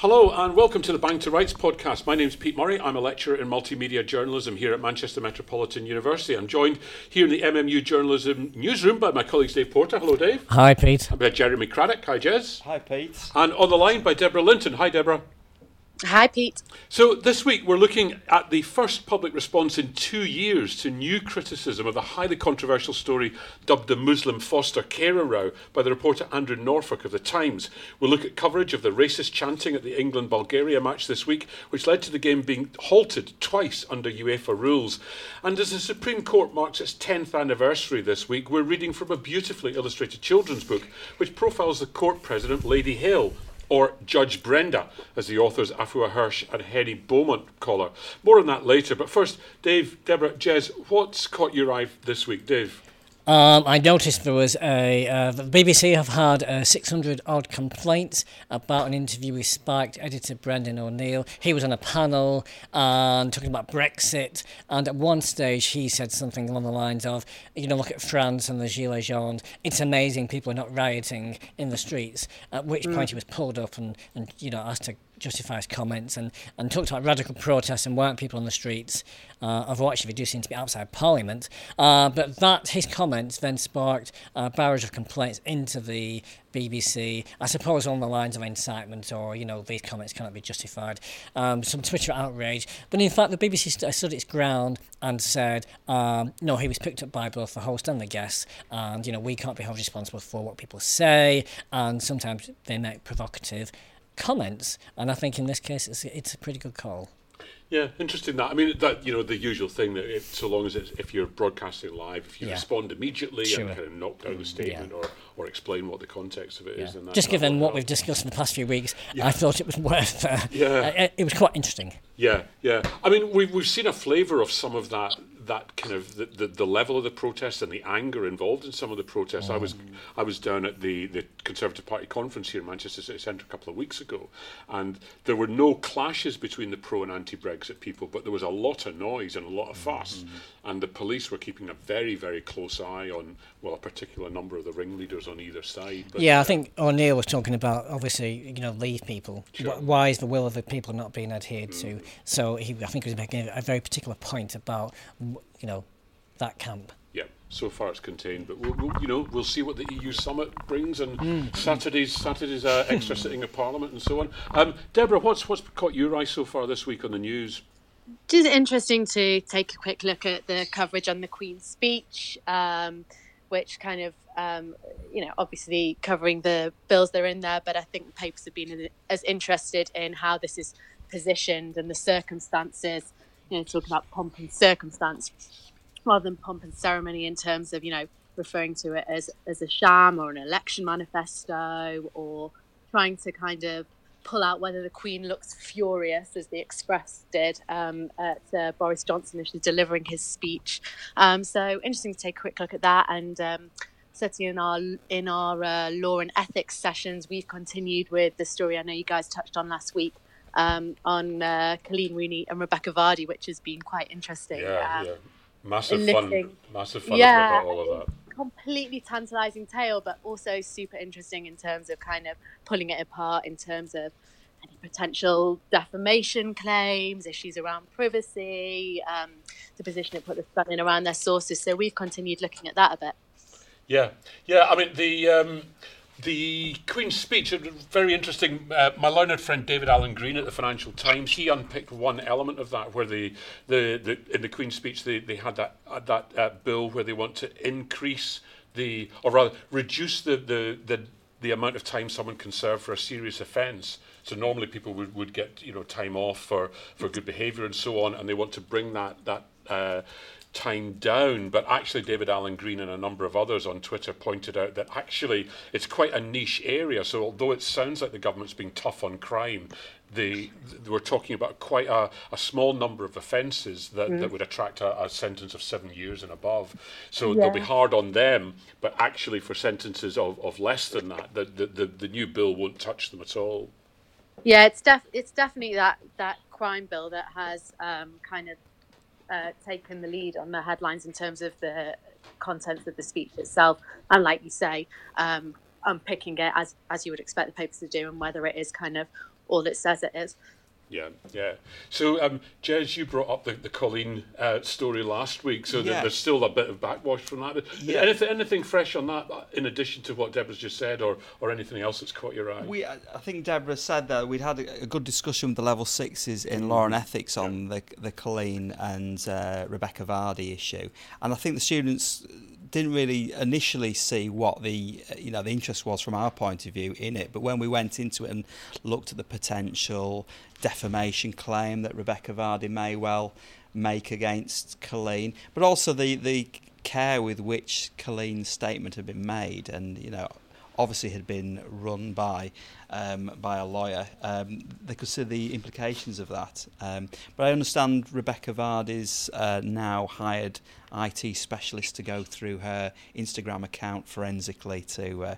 Hello and welcome to the Bang to Rights podcast. My name is Pete Murray. I'm a lecturer in multimedia journalism here at Manchester Metropolitan University. I'm joined here in the MMU journalism newsroom by my colleagues Dave Porter. Hello, Dave. Hi, Pete. And by Jeremy Craddock. Hi, Jez. Hi, Pete. And on the line by Deborah Linton. Hi, Deborah. Hi, Pete. So, this week we're looking at the first public response in two years to new criticism of the highly controversial story dubbed the Muslim foster carer row by the reporter Andrew Norfolk of The Times. We'll look at coverage of the racist chanting at the England Bulgaria match this week, which led to the game being halted twice under UEFA rules. And as the Supreme Court marks its 10th anniversary this week, we're reading from a beautifully illustrated children's book which profiles the court president, Lady Hale or Judge Brenda, as the authors Afua Hirsch and Henny Beaumont call her. More on that later, but first, Dave, Deborah, Jez, what's caught your eye this week, Dave? Um, I noticed there was a uh, the BBC have had uh, 600 odd complaints about an interview with Spiked editor Brendan O'Neill. He was on a panel and talking about Brexit, and at one stage he said something along the lines of, "You know, look at France and the Gilets jaunes. It's amazing people are not rioting in the streets." At which mm. point he was pulled up and, and you know asked to justify his comments and, and talked about radical protests and weren't people on the streets, uh, of what actually do seem to be outside Parliament. Uh, but that his comments then sparked a barrage of complaints into the BBC, I suppose on the lines of incitement or, you know, these comments cannot be justified. Um, some Twitter outrage. But in fact, the BBC st- stood its ground and said, um, no, he was picked up by both the host and the guests, and, you know, we can't be held responsible for what people say, and sometimes they make provocative comments. And I think in this case, it's, it's a pretty good call. Yeah, interesting that. I mean, that you know, the usual thing that if, so long as it's, if you're broadcasting live, if you yeah. respond immediately sure. and kind of knock down the mm, statement yeah. or, or explain what the context of it yeah. is, then just given what we've discussed in the past few weeks, I thought it was worth. Uh, yeah, it, it was quite interesting. Yeah, yeah. I mean, we've we've seen a flavour of some of that that kind of the, the, the, level of the protests and the anger involved in some of the protests. Mm. I was I was down at the, the Conservative Party conference here in Manchester City Centre a couple of weeks ago, and there were no clashes between the pro and anti-Brexit people, but there was a lot of noise and a lot of fuss, mm. And the police were keeping a very very close eye on well a particular number of the ringleaders on either side. But, yeah, I think O'Neill was talking about obviously you know leave people. Sure. Why is the will of the people not being adhered mm. to? So he, I think he was making a very particular point about you know, that camp. Yeah, so far it's contained, but we'll, we'll you know we'll see what the EU summit brings and mm. Saturday's Saturday's uh, extra sitting of Parliament and so on. Um, Deborah, what's what's caught your eye so far this week on the news? Is interesting to take a quick look at the coverage on the Queen's speech, um, which kind of um, you know obviously covering the bills that are in there, but I think the papers have been as interested in how this is positioned and the circumstances you know, talking about pomp and circumstance rather than pomp and ceremony in terms of, you know, referring to it as, as a sham or an election manifesto or trying to kind of pull out whether the Queen looks furious, as the Express did um, at uh, Boris Johnson initially delivering his speech. Um, so interesting to take a quick look at that. And um, certainly in our in our uh, law and ethics sessions, we've continued with the story I know you guys touched on last week um, on uh, Coleen Rooney and Rebekah Vardy, which has been quite interesting. Yeah, um, yeah. Massive fun. Massive fun yeah, about all of that. Completely tantalizing tale, but also super interesting in terms of kind of pulling it apart in terms of any potential defamation claims, issues around privacy, um, the position it put the Sun in around their sources. So we've continued looking at that a bit. Yeah, yeah. I mean the um, the Queen's speech, very interesting. Uh, my learned friend David Alan Green at the Financial Times, he unpicked one element of that, where the, the, the in the Queen's speech they, they had that uh, that uh, bill where they want to increase the, or rather reduce the, the, the, the amount of time someone can serve for a serious offence. So normally people would, would get you know time off for, for good behaviour and so on, and they want to bring that that uh, time down. But actually, David Alan Green and a number of others on Twitter pointed out that actually it's quite a niche area. So although it sounds like the government's being tough on crime, the, we're talking about quite a, a small number of offences that, mm. that would attract a, a, sentence of seven years and above. So yeah. they'll be hard on them, but actually for sentences of, of less than that, the, the, the, the new bill won't touch them at all. Yeah, it's def- it's definitely that that crime bill that has um, kind of uh, taken the lead on the headlines in terms of the contents of the speech itself, and like you say, um, unpicking it as as you would expect the papers to do, and whether it is kind of all it says it is. Yeah, yeah. So, um, Jez, you brought up the, the Coleen uh, story last week, so Yeah. there's still a bit of backwash from that. Yeah. Anything, anything fresh on that, uh, in addition to what Deborah's just said, or, or anything else that's caught your eye? We, I think Deborah said that we'd had a, a good discussion with the level sixes in law and ethics on the the Coleen and uh, Rebekah Vardy issue, and I think the students didn't really initially see what the uh, you know the interest was from our point of view in it, but when we went into it and looked at the potential defamation claim that Rebekah Vardy may well make against Coleen, but also the the care with which Coleen's statement had been made, and you know obviously had been run by um, by a lawyer. Um, they could see the implications of that. Um, but I understand Rebekah Vardy's uh, now hired IT specialist to go through her Instagram account forensically to uh,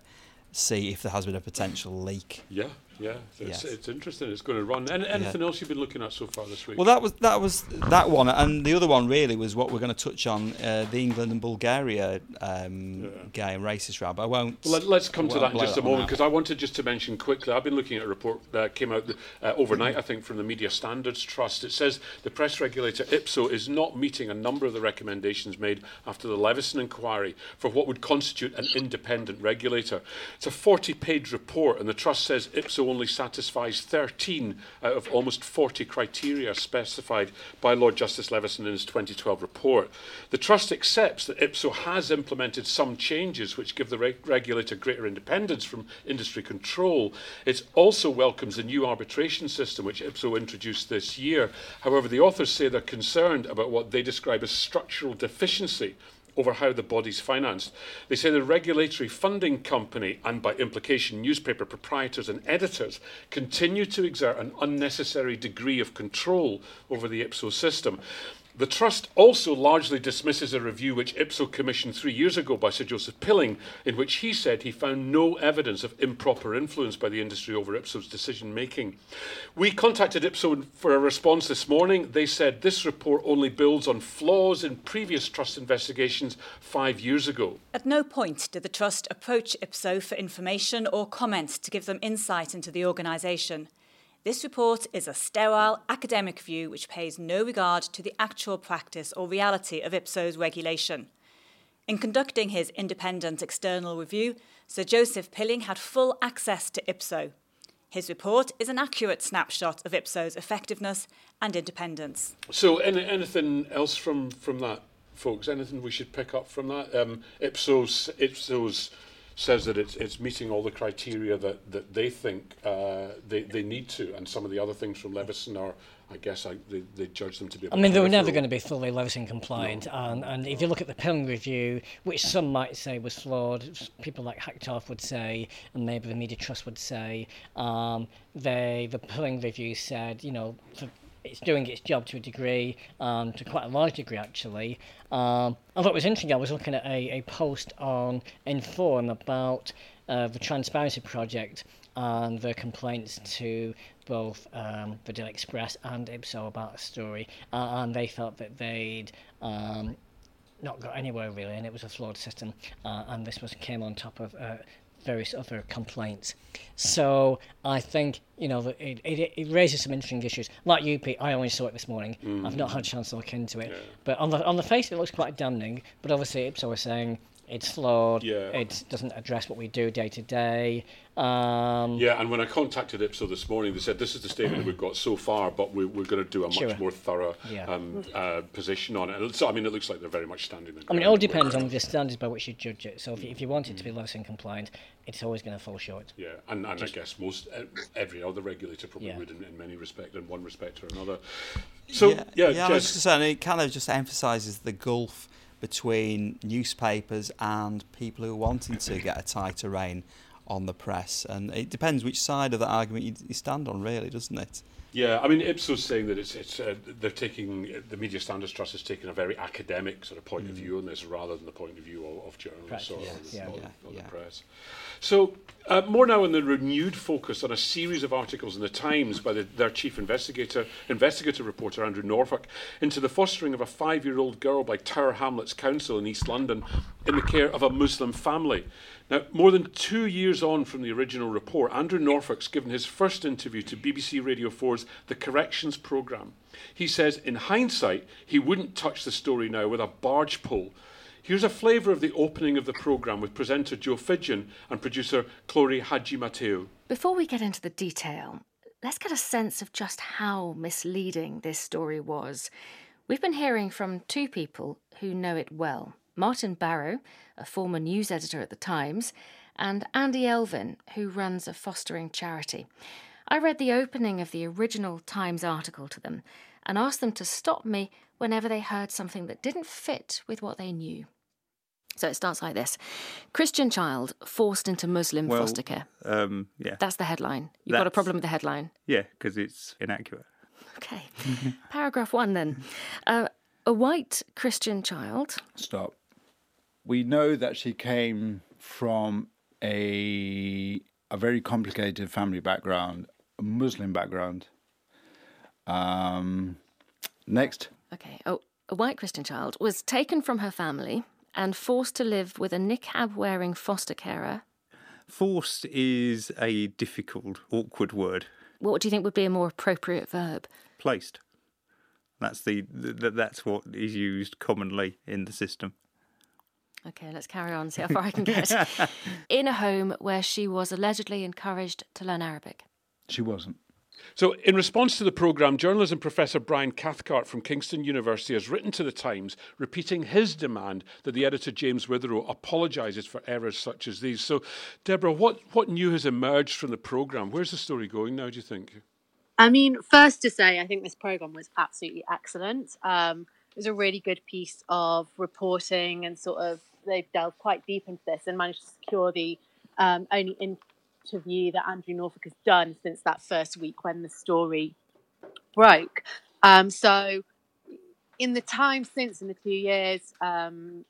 see if there has been a potential leak. yeah, yeah. It's, Yes. it's interesting. It's going to run. And anything else you've been looking at so far this week? Well, that was that was that one, and the other one really was what we're going to touch on uh, the England and Bulgaria um, Yeah. gay and racist rap. I won't. Well, let, let's come to that in just a moment because I wanted just to mention quickly. I've been looking at a report that came out uh, overnight, I think, from the Media Standards Trust. It says the press regulator IPSO is not meeting a number of the recommendations made after the Leveson inquiry for what would constitute an independent regulator. It's a 40-page report, and the trust says IPSO only satisfies 13 out of almost 40 criteria specified by Lord Justice Leveson in his 2012 report. The trust accepts that IPSO has implemented some changes which give the reg- regulator greater independence from industry control. It also welcomes the new arbitration system which IPSO introduced this year. However, the authors say they're concerned about what they describe as structural deficiency over how the body's financed. They say the regulatory funding company, and by implication newspaper proprietors and editors, continue to exert an unnecessary degree of control over the IPSO system. The Trust also largely dismisses a review which IPSO commissioned three years ago by Sir Joseph Pilling, in which he said he found no evidence of improper influence by the industry over IPSO's decision making. We contacted IPSO for a response this morning. They said this report only builds on flaws in previous Trust investigations five years ago. At no point did the Trust approach IPSO for information or comment to give them insight into the organisation. This report is a sterile academic view which pays no regard to the actual practice or reality of IPSO's regulation. In conducting his independent external review, Sir Joseph Pilling had full access to IPSO. His report is an accurate snapshot of IPSO's effectiveness and independence. So, any, anything else from, from that, folks? Anything we should pick up from that? Um, Ipsos, Ipsos says that it's, it's meeting all the criteria that, that they think uh, they, they need to, and some of the other things from Leveson are, I guess, I, they, they judge them to be. I mean, they were never going to be fully Leveson compliant, and, and if you look at the Pilling review, which some might say was flawed, people like Hacked Off would say, and maybe the Media Trust would say, um, they the Pilling review said, you know, for, it's doing its job to a degree, um, to quite a large degree actually. Um, I thought it was interesting. I was looking at a, a post on Inforrm about uh, the Transparency Project and their complaints to both um, the Daily Express and IPSO about the story, uh, and they felt that they'd um, not got anywhere really, and it was a flawed system, uh, and this was came on top of uh, various other complaints. So I think you know it, it, it raises some interesting issues. Like you, Pete, I only saw it this morning. I've not had a chance to look into it, but on the on the face it looks quite damning. But obviously, IPSO was saying it's flawed. Yeah. It doesn't address what we do day to day. Um, Yeah, and when I contacted IPSO this morning, they said this is the statement that we've got so far, but we, we're going to do a much Sure. more thorough Yeah. um, uh, position on it. And So, I mean, it looks like they're very much standing. their I mean, it all and depends on the standards by which you judge it. So if, you- if you want it to be Leveson compliant, it's always going to fall short. Yeah, and, and I guess most every other regulator probably Yeah. would in, in many respect, in one respect or another. So yeah, yeah, yeah, I was Jez, just saying it kind of just emphasises the gulf between newspapers and people who are wanting to get a tighter rein on the press, and it depends which side of that argument you stand on, really, doesn't it? Yeah, I mean, IPSO's saying that it's it's uh, they're taking the Media Standards Trust is taking a very academic sort of point of view on this rather than the point of view of, of journalists or, or, yeah. or- Yeah, or yeah. the press. So uh, more now on the renewed focus on a series of articles in the Times by the, their chief investigator, investigative reporter Andrew Norfolk, into the fostering of a five-year-old girl by Tower Hamlets Council in East London in the care of a Muslim family. Now, more than two years on from the original report, Andrew Norfolk's given his first interview to BBC Radio 4's The Corrections programme. He says, in hindsight, he wouldn't touch the story now with a barge pole. Here's a flavour of the opening of the programme with presenter Joe Fidgen and producer Chloe Hadjimatheou. Before we get into the detail, let's get a sense of just how misleading this story was. We've been hearing from two people who know it well. Martin Barrow, a former news editor at The Times, and Andy Elvin, who runs a fostering charity. I read the opening of the original Times article to them and asked them to stop me whenever they heard something that didn't fit with what they knew. So it starts like this Christian child forced into Muslim Well, foster care. Um, yeah. That's the headline. You've got a problem with the headline. Yeah, because it's inaccurate. Okay. Paragraph one then. Uh, a white Christian child. Stop. We know that she came from a a very complicated family background, a Muslim background. Um, next, Okay. Oh, a white Christian child was taken from her family and forced to live with a niqab wearing foster carer. Forced is a difficult, awkward word. What do you think would be a more appropriate verb? Placed. That's the, the that's what is used commonly in the system. Okay, let's carry on, see how far I can get. In a home where she was allegedly encouraged to learn Arabic. she wasn't. So, in response to the programme, journalism professor Brian Cathcart from Kingston University has written to The Times repeating his demand that the editor James Witherow apologises for errors such as these. So, Deborah, what, what new has emerged from the programme? Where's the story going now, do you think? I mean, first to say, I think this program was absolutely excellent. Um, it was a really good piece of reporting, and sort of they've delved quite deep into this and managed to secure the um, only interview that Andrew Norfolk has done since that first week when the story broke. Um, so, in the time since, in the two years, um,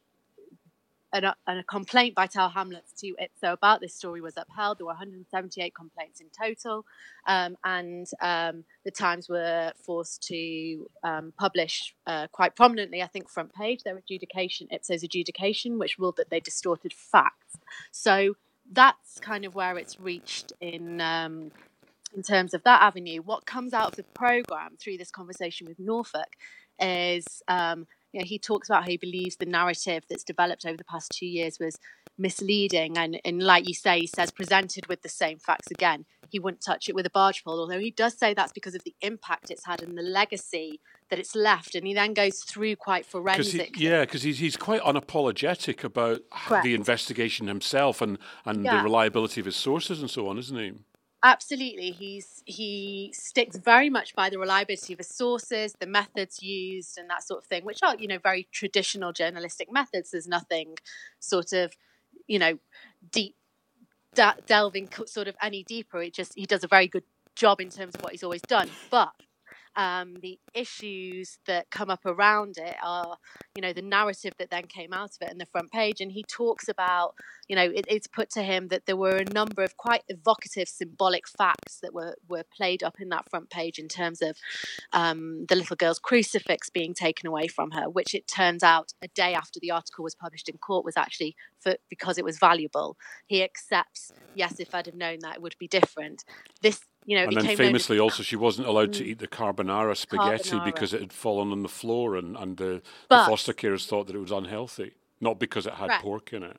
and a, complaint by Tower Hamlets to IPSO about this story was upheld. There were 178 complaints in total, um, and um, the Times were forced to um, publish uh, quite prominently, I think, front page their adjudication, IPSO's adjudication, which ruled that they distorted facts. So that's kind of where it's reached in. Um, in terms of that avenue, what comes out of the program through this conversation with Norfolk is um, you know, he talks about how he believes the narrative that's developed over the past two years was misleading. And, and like you say, he says presented with the same facts again, he wouldn't touch it with a barge pole, although he does say that's because of the impact it's had and the legacy that it's left. And he then goes through quite forensic. he, yeah, because he's, he's quite unapologetic about Correct. the investigation himself and, and the reliability of his sources and so on, isn't he? Absolutely, he's he sticks very much by the reliability of his sources, the methods used, and that sort of thing, which are you know very traditional journalistic methods. There's nothing sort of you know deep da- delving sort of any deeper. It just he does a very good job in terms of what he's always done, but. Um, the issues that come up around it are, you know, the narrative that then came out of it in the front page. And he talks about, you know, it, it's put to him that there were a number of quite evocative symbolic facts that were, were played up in that front page in terms of um, the little girl's crucifix being taken away from her, which it turns out a day after the article was published in court was actually for because it was valuable. He accepts, yes, if I'd have known that, it would be different. This, you know, and then came known as- famously, also, she wasn't allowed to eat the carbonara spaghetti Carbonara. because it had fallen on the floor, and, and the, the foster carers thought that it was unhealthy, not because it had pork in it.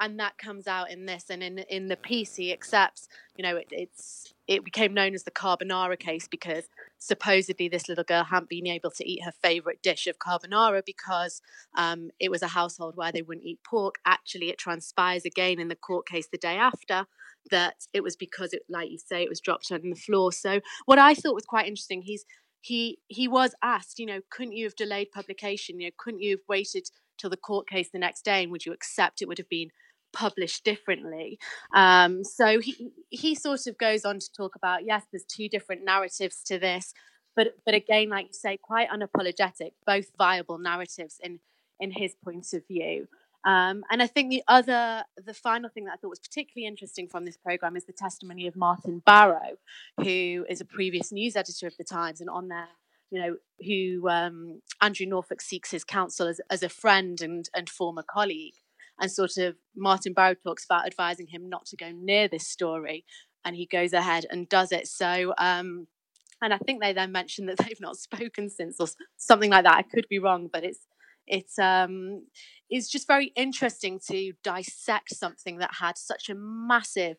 and that comes out in this and in in the piece he accepts you know it, it's it became known as the carbonara case because supposedly this little girl hadn't been able to eat her favorite dish of carbonara because um, it was a household where they wouldn't eat pork actually it transpires again in the court case the day after that it was because it like you say it was dropped on the floor. So what i thought was quite interesting he's he he was asked you know couldn't you have delayed publication? You know couldn't you have waited till the court case the next day and would you accept it would have been published differently? Um, so he he sort of goes on to talk about yes there's two different narratives to this but but again like you say quite unapologetic both viable narratives in in his point of view um, and I think the other, the final thing that I thought was particularly interesting from this program is the testimony of Martin Barrow, who is a previous news editor of the Times, and on there, you know, who um, Andrew Norfolk seeks his counsel as, as a friend and and former colleague. and sort of Martin Barrow talks about advising him not to go near this story, and he goes ahead and does it. So, um, and I think they then mentioned that they've not spoken since, or something like that. I could be wrong, but it's it's um, it's just very interesting to dissect something that had such a massive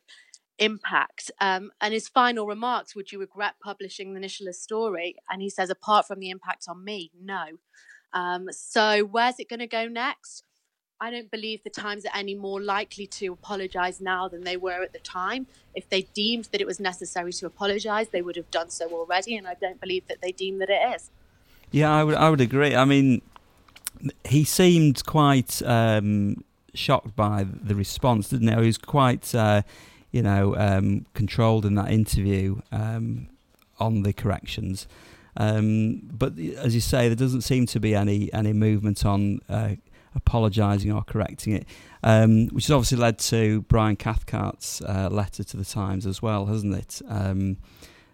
impact. Um, and his final remarks, would you regret publishing the Nicholas story? And he says, apart from the impact on me, no. Um, so where's it going to go next? I don't believe the Times are any more likely to apologise now than they were at the time. If they deemed that it was necessary to apologise, they would have done so already, and I don't believe that they deem that it is. Yeah, I would. I would agree. I mean, he seemed quite um, shocked by the response, didn't he? He was quite, uh, you know, um, controlled in that interview um, on the corrections. Um, but as you say, there doesn't seem to be any any movement on uh, apologising or correcting it, um, which has obviously led to Brian Cathcart's uh, letter to the Times as well, hasn't it?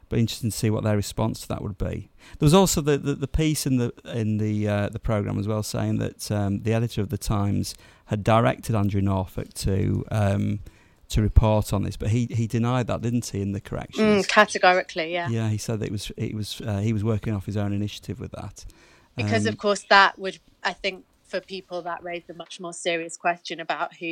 But interesting to see what their response to that would be. There was also the, the, the piece in the in the uh, the program as well, saying that um, the editor of the Times had directed Andrew Norfolk to um, to report on this, but he, he denied that, didn't he, in the corrections? Mm, categorically, yeah. Yeah, he said that it was it was uh, he was working off his own initiative with that. Because um, of course that would I think for people that raised a much more serious question about who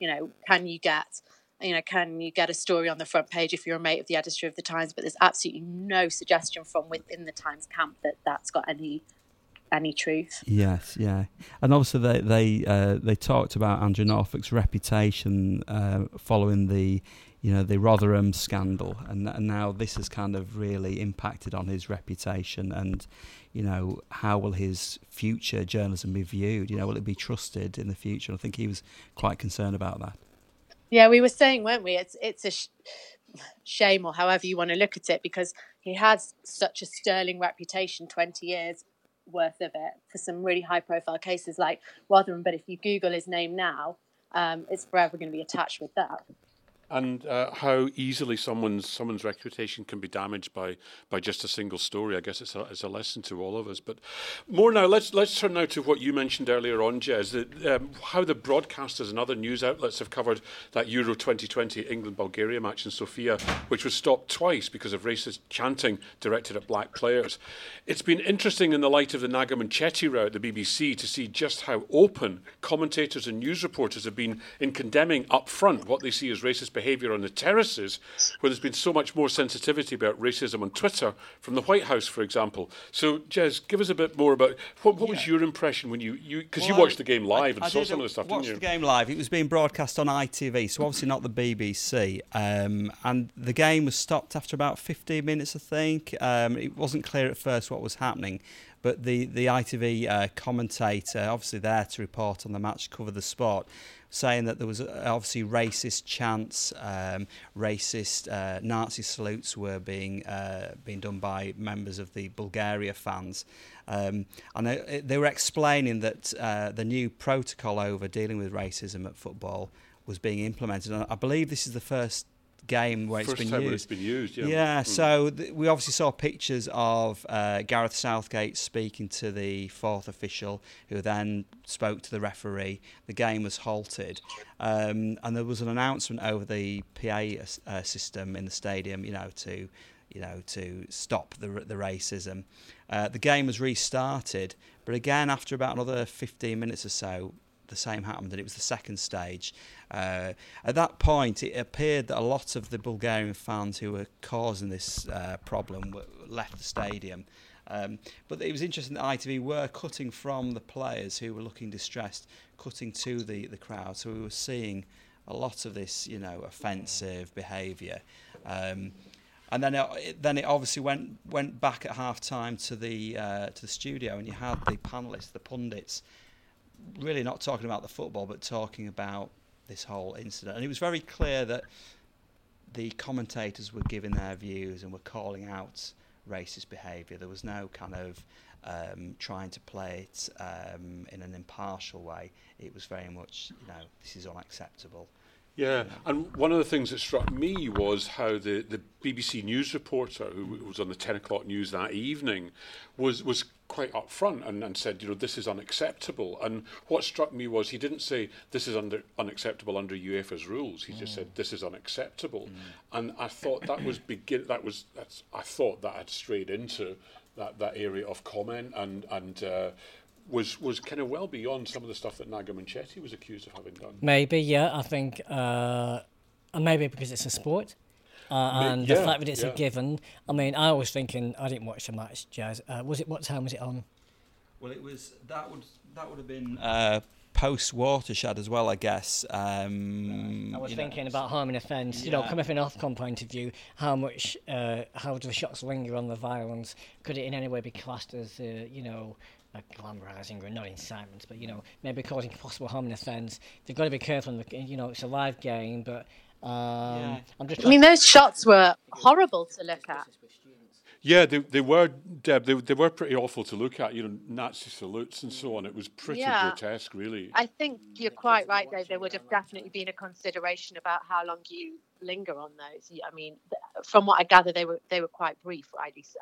you know can you get you know, can you get a story on the front page if you're a mate of the editor of the Times? But there's absolutely no suggestion from within the Times camp that that's got any any truth. Yes, yeah, and obviously they they uh, they talked about Andrew Norfolk's reputation uh, following the you know the Rotherham scandal, and, and now this has kind of really impacted on his reputation, and you know how will his future journalism be viewed? You know, will it be trusted in the future? I think he was quite concerned about that. Yeah, we were saying, weren't we? It's it's a sh- shame, or however you want to look at it, because he had such a sterling reputation, twenty years worth of it, for some really high-profile cases like Rotherham. But if you Google his name now, um, it's forever going to be attached with that and uh, how easily someone's someone's reputation can be damaged by by just a single story. I guess it's a, it's a lesson to all of us. But more now, let's let's turn now to what you mentioned earlier on, Jez, that, um, how the broadcasters and other news outlets have covered that Euro 2020 England Bulgaria match in Sofia, which was stopped twice because of racist chanting directed at black players. It's been interesting in the light of the Naga Munchetty row at the BBC to see just how open commentators and news reporters have been in condemning up front what they see as racist behaviour on the terraces, where there's been so much more sensitivity about racism on Twitter from the White House, for example. So, Jez, give us a bit more about what, what yeah. was your impression when you because you, well, you watched the game live I, and I saw some of the stuff, didn't you? Watched the game live. It was being broadcast on ITV, so obviously not the BBC. Um, and the game was stopped after about 15 minutes, I think. Um, it wasn't clear at first what was happening but the the ITV uh, commentator, obviously there to report on the match, cover the sport, saying that there was obviously racist chants, um, racist uh, Nazi salutes were being uh, being done by members of the Bulgaria fans. Um, and they, they, were explaining that uh, the new protocol over dealing with racism at football was being implemented. And I believe this is the first game where First it's been used. It's been used, yeah. Yeah, mm. so th- we obviously saw pictures of uh, Gareth Southgate speaking to the fourth official, who then spoke to the referee. The game was halted, um, and there was an announcement over the PA uh, system in the stadium, you know, to you know to stop the the racism. Uh, the game was restarted, but again after about another 15 minutes or so, the same happened, and it was the second stage. Uh, at that point, it appeared that a lot of the Bulgarian fans who were causing this uh, problem left the stadium. Um, but it was interesting that ITV were cutting from the players who were looking distressed, cutting to the, the crowd. So we were seeing a lot of this, you know, offensive behaviour. Um, and then it, then it obviously went went back at half time to the uh, to the studio, and you had the panelists, the pundits, really not talking about the football, but talking about this whole incident. And it was very clear that the commentators were giving their views and were calling out racist behaviour. There was no kind of um, trying to play it um, in an impartial way. It was very much, you know, this is unacceptable. Yeah, and one of the things that struck me was how the, the BBC news reporter who was on the 10 o'clock news that evening was, was quite upfront and, and said, you know, this is unacceptable. And what struck me was he didn't say this is under unacceptable under UEFA's rules. He just said this is unacceptable. And I thought that was begin that was that's I thought that had strayed into that, that area of comment and and uh, was was kind of well beyond some of the stuff that Naga Munchetty was accused of having done. Maybe, yeah. I think, uh, and maybe because it's a sport. Uh, and the fact that it's yeah. a given. I mean, I was thinking, I didn't watch the match, Jez. Uh, was it, what time was it on? Well, it was that would that would have been uh, post watershed as well, I guess. Um, I was you know, thinking about harm and offence. You know, coming from an Ofcom point of view, how much, uh, how do the shots linger on the violence? Could it in any way be classed as, uh, you know, a glamorising or not incitement, but you know, maybe causing possible harm in and offence? They've got to be careful. in the- You know, it's a live game, but um, I'm just. I mean, those shots were horrible to look at. Yeah, they, they were, Deb, they, they were pretty awful to look at, you know, Nazi salutes and so on. It was pretty Yeah. grotesque, really. I think you're quite right, though. There would have definitely been a consideration about how long you linger on those. I mean, from what I gather, they were they were quite brief, rightly so.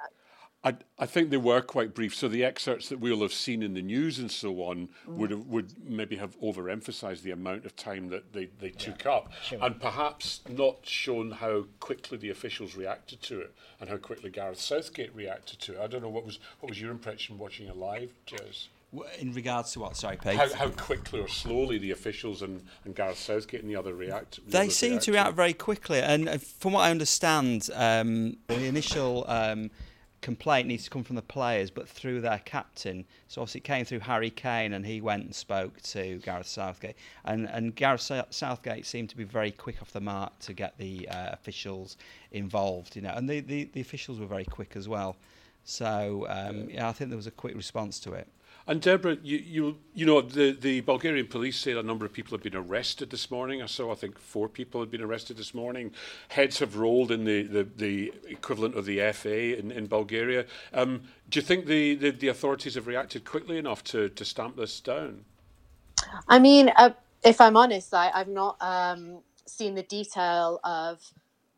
I, I think they were quite brief. So the excerpts that we'll have seen in the news and so on Mm. would have, would maybe have overemphasised the amount of time that they, they took up, and perhaps not shown how quickly the officials reacted to it and how quickly Gareth Southgate reacted to it. I don't know what was what was your impression watching it live, Jez? in regards to what? Sorry, Pete. How, how quickly or slowly the officials and, and Gareth Southgate and the other react. the They others seem to react react very quickly, and uh, from what I understand, um, the initial um, complaint needs to come from the players, but through their captain. So obviously, it came through Harry Kane, and he went and spoke to Gareth Southgate, and and Gareth Southgate seemed to be very quick off the mark to get the uh, officials involved, you know, and the, the, the officials were very quick as well. So um, yeah, I think there was a quick response to it. And Deborah, you, you you know the, the Bulgarian police say a number of people have been arrested this morning. I saw I think four people have been arrested this morning. Heads have rolled in the, the, the equivalent of the FA in, in Bulgaria. Um, do you think the, the, the authorities have reacted quickly enough to, to stamp this down? I mean, uh, if I'm honest, I, I've not um, seen the detail of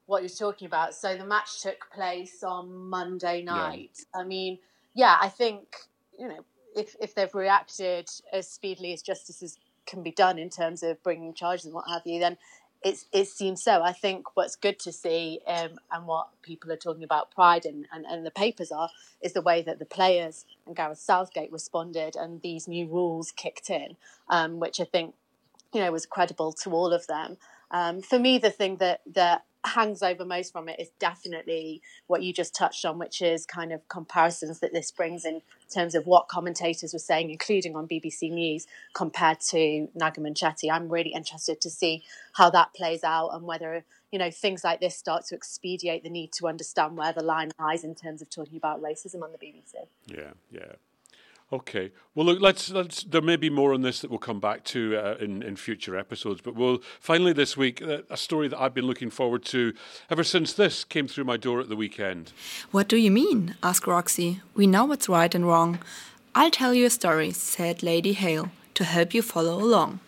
what you're talking about. So the match took place on Monday night. I mean, yeah, I think you know if if they've reacted as speedily as justices can be done in terms of bringing charges and what have you, then it's, it seems so. I think what's good to see um, and what people are talking about pride and, and, and the papers are is the way that the players and Gareth Southgate responded and these new rules kicked in, um, which I think you know was credible to all of them. Um, for me, the thing that that hangs over most from it is definitely what you just touched on, which is kind of comparisons that this brings in terms of what commentators were saying, including on BBC News, compared to Naga Munchetty. I'm really interested to see how that plays out and whether you know things like this start to expedite the need to understand where the line lies in terms of talking about racism on the BBC. Yeah, yeah. Okay. Well, look. Let's. Let's. There may be more on this that we'll come back to uh, in in future episodes. But we'll finally this week uh, a story that I've been looking forward to ever since this came through my door at the weekend. What do you mean? asked Roxy. We know what's right and wrong. I'll tell you a story, said Lady Hale, to help you follow along.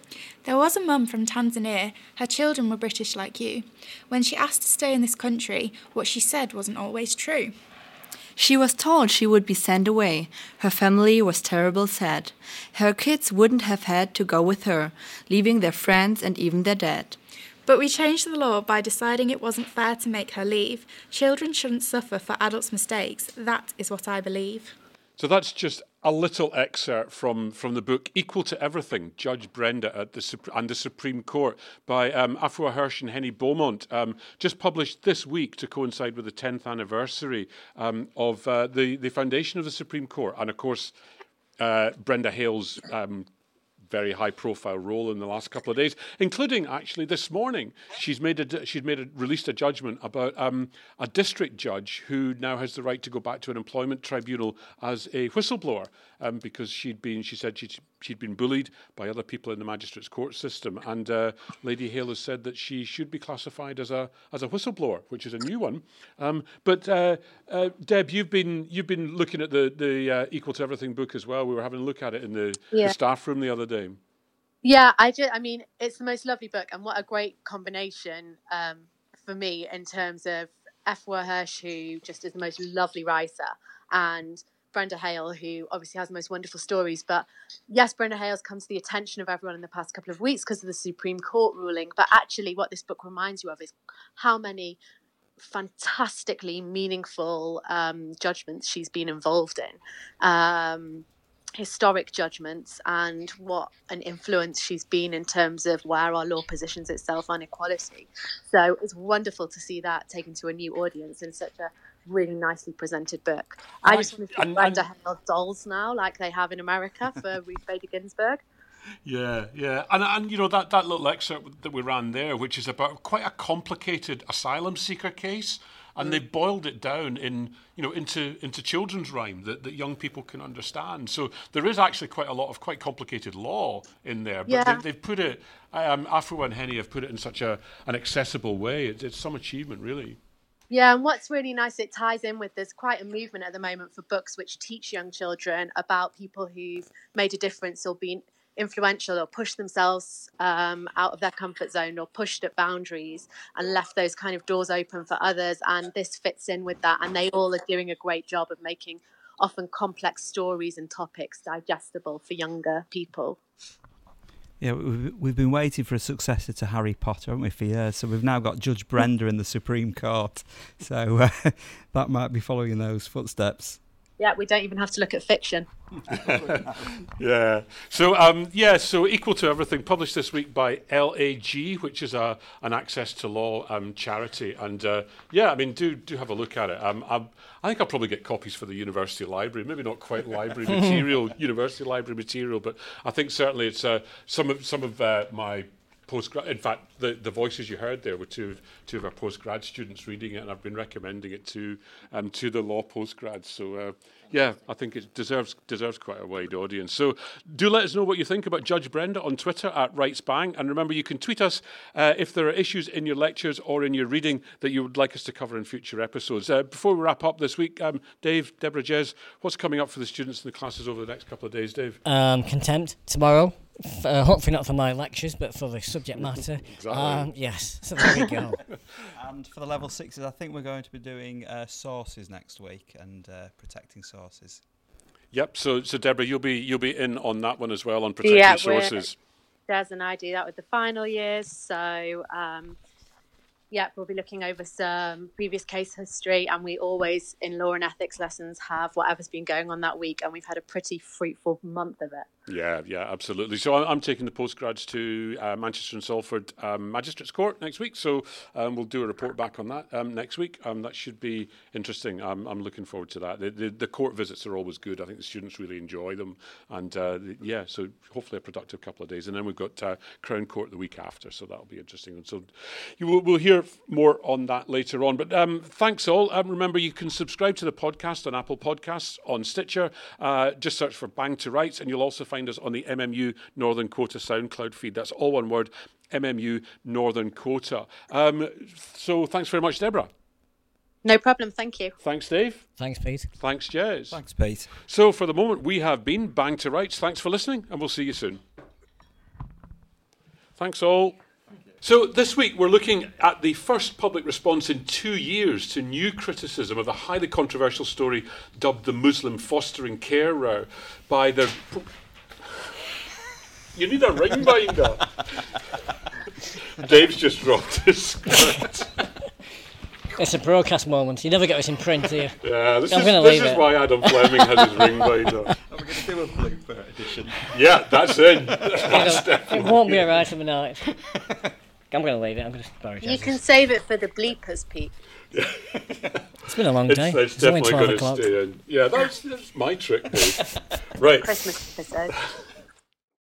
There was a mum from Tanzania. Her children were British like you. When she asked to stay in this country, what she said wasn't always true. She was told she would be sent away. Her family was terrible sad. Her kids wouldn't have had to go with her, leaving their friends and even their dad. But we changed the law by deciding it wasn't fair to make her leave. Children shouldn't suffer for adults' mistakes. That is what I believe. So that's just a little excerpt from, from the book Equal to Everything, Judge Brenda at the and the Supreme Court by um, Afua Hirsch and Henny Beaumont, um, just published this week to coincide with the 10th anniversary um, of uh, the, the foundation of the Supreme Court. And of course, uh, Brenda Hale's um, very high profile role in the last couple of days, including actually this morning. She's made a she's made a, released a judgment about um, a district judge who now has the right to go back to an employment tribunal as a whistleblower um, because she'd been she said she'd, she'd been bullied by other people in the magistrates court system, and uh, Lady Hale has said that she should be classified as a as a whistleblower, which is a new one. Um, but uh, uh, Deb, you've been you've been looking at the the uh, Equal to Everything book as well. We were having a look at it in the, Yeah. the staff room the other day. Yeah, I just, I mean, it's the most lovely book, and what a great combination um, for me in terms of Afua Hirsch, who just is the most lovely writer, and Brenda Hale, who obviously has the most wonderful stories. But yes, Brenda Hale's come to the attention of everyone in the past couple of weeks because of the Supreme Court ruling. But actually, what this book reminds you of is how many fantastically meaningful um, judgments she's been involved in. Um, historic judgments and what an influence she's been in terms of where our law positions itself on equality. So it's wonderful to see that taken to a new audience in such a really nicely presented book. I just want to see Brenda Hale dolls now, like they have in America for Ruth Bader Ginsburg. Yeah, yeah, and and you know that that little excerpt that we ran there, which is about quite a complicated asylum seeker case, and mm. they boiled it down in you know into into children's rhyme that, that young people can understand. So there is actually quite a lot of quite complicated law in there, but yeah. they, have put it. Um, Afua and Henny have put it in such a an accessible way. It's, it's some achievement, really. Yeah, and what's really nice, it ties in with there's quite a movement at the moment for books which teach young children about people who've made a difference or been influential or pushed themselves um, out of their comfort zone or pushed at boundaries and left those kind of doors open for others. And this fits in with that. And they all are doing a great job of making often complex stories and topics digestible for younger people. Yeah, we've been waiting for a successor to Harry Potter, haven't we, for years? So we've now got Judge Brenda in the Supreme Court. So uh, that might be following in those footsteps. Yeah, we don't even have to look at fiction. yeah. So um, yeah. So equal to everything, published this week by LAG, which is a an access to law um, charity. And uh, yeah, I mean, do do have a look at it. Um, i think I'll probably get copies for the university library. Maybe not quite library material, university library material, but I think certainly it's uh, some of some of uh, my postgrad. In fact, the, the voices you heard there were two of, two of our postgrad students reading it, and I've been recommending it to um, to the law postgrads. So uh, yeah, I think it deserves deserves quite a wide audience. So do let us know what you think about Judge Brenda on Twitter at WritesBang, and remember you can tweet us uh, if there are issues in your lectures or in your reading that you would like us to cover in future episodes. Uh, before we wrap up this week, um, Dave, Deborah, Jez, what's coming up for the students in the classes over the next couple of days, Dave? Um, contempt tomorrow. Uh, hopefully not for my lectures, but for the subject matter. exactly. Um, yes, so there we go. and for the level sixes, I think we're going to be doing uh, sources next week and uh, protecting sources. Yep. So, so Deborah, you'll be you'll be in on that one as well on protecting yeah, sources. There's an idea that with the final years, so um, yeah, we'll be looking over some previous case history, and we always in law and ethics lessons have whatever's been going on that week, and we've had a pretty fruitful month of it. Yeah, yeah, absolutely. So I'm, taking the postgrads to uh, Manchester and Salford um, Magistrates Court next week. So um, we'll do a report back on that um, next week. Um, that should be interesting. I'm, I'm looking forward to that. The, the, the, court visits are always good. I think the students really enjoy them. And uh, the, yeah, so hopefully a productive couple of days. And then we've got uh, Crown Court the week after. So that'll be interesting. And so you will, we'll hear more on that later on. But um, thanks all. Um, remember, you can subscribe to the podcast on Apple Podcasts, on Stitcher. Uh, just search for Bang to Rights, and you'll also find find us on the MMU Northern Quarter SoundCloud feed. That's all one word, MMU Northern Quarter. Um, so thanks very much, Deborah. No problem. Thank you. Thanks, Dave. Thanks, Pete. Thanks, Jez. Thanks, Pete. So for the moment, we have been Bang to Rights. Thanks for listening, and we'll see you soon. Thanks all. So, this week we're looking at the first public response in two years to new criticism of the highly controversial story dubbed the Muslim fostering care row by the you need a ring binder. Dave's just dropped his script. It's a broadcast moment. You never get this in print, do you? Yeah, this I'm is, this is why Adam Fleming has his ring binder. Are we going to do a blooper edition? Yeah, that's in. That's it won't be a right of the night. I'm going to leave it. I'm going to bury it. You can save it for the bleepers, Pete. it's been a long day. It's, it's definitely going to stay in. Yeah, that's, that's my trick, Dave. right. Christmas episode.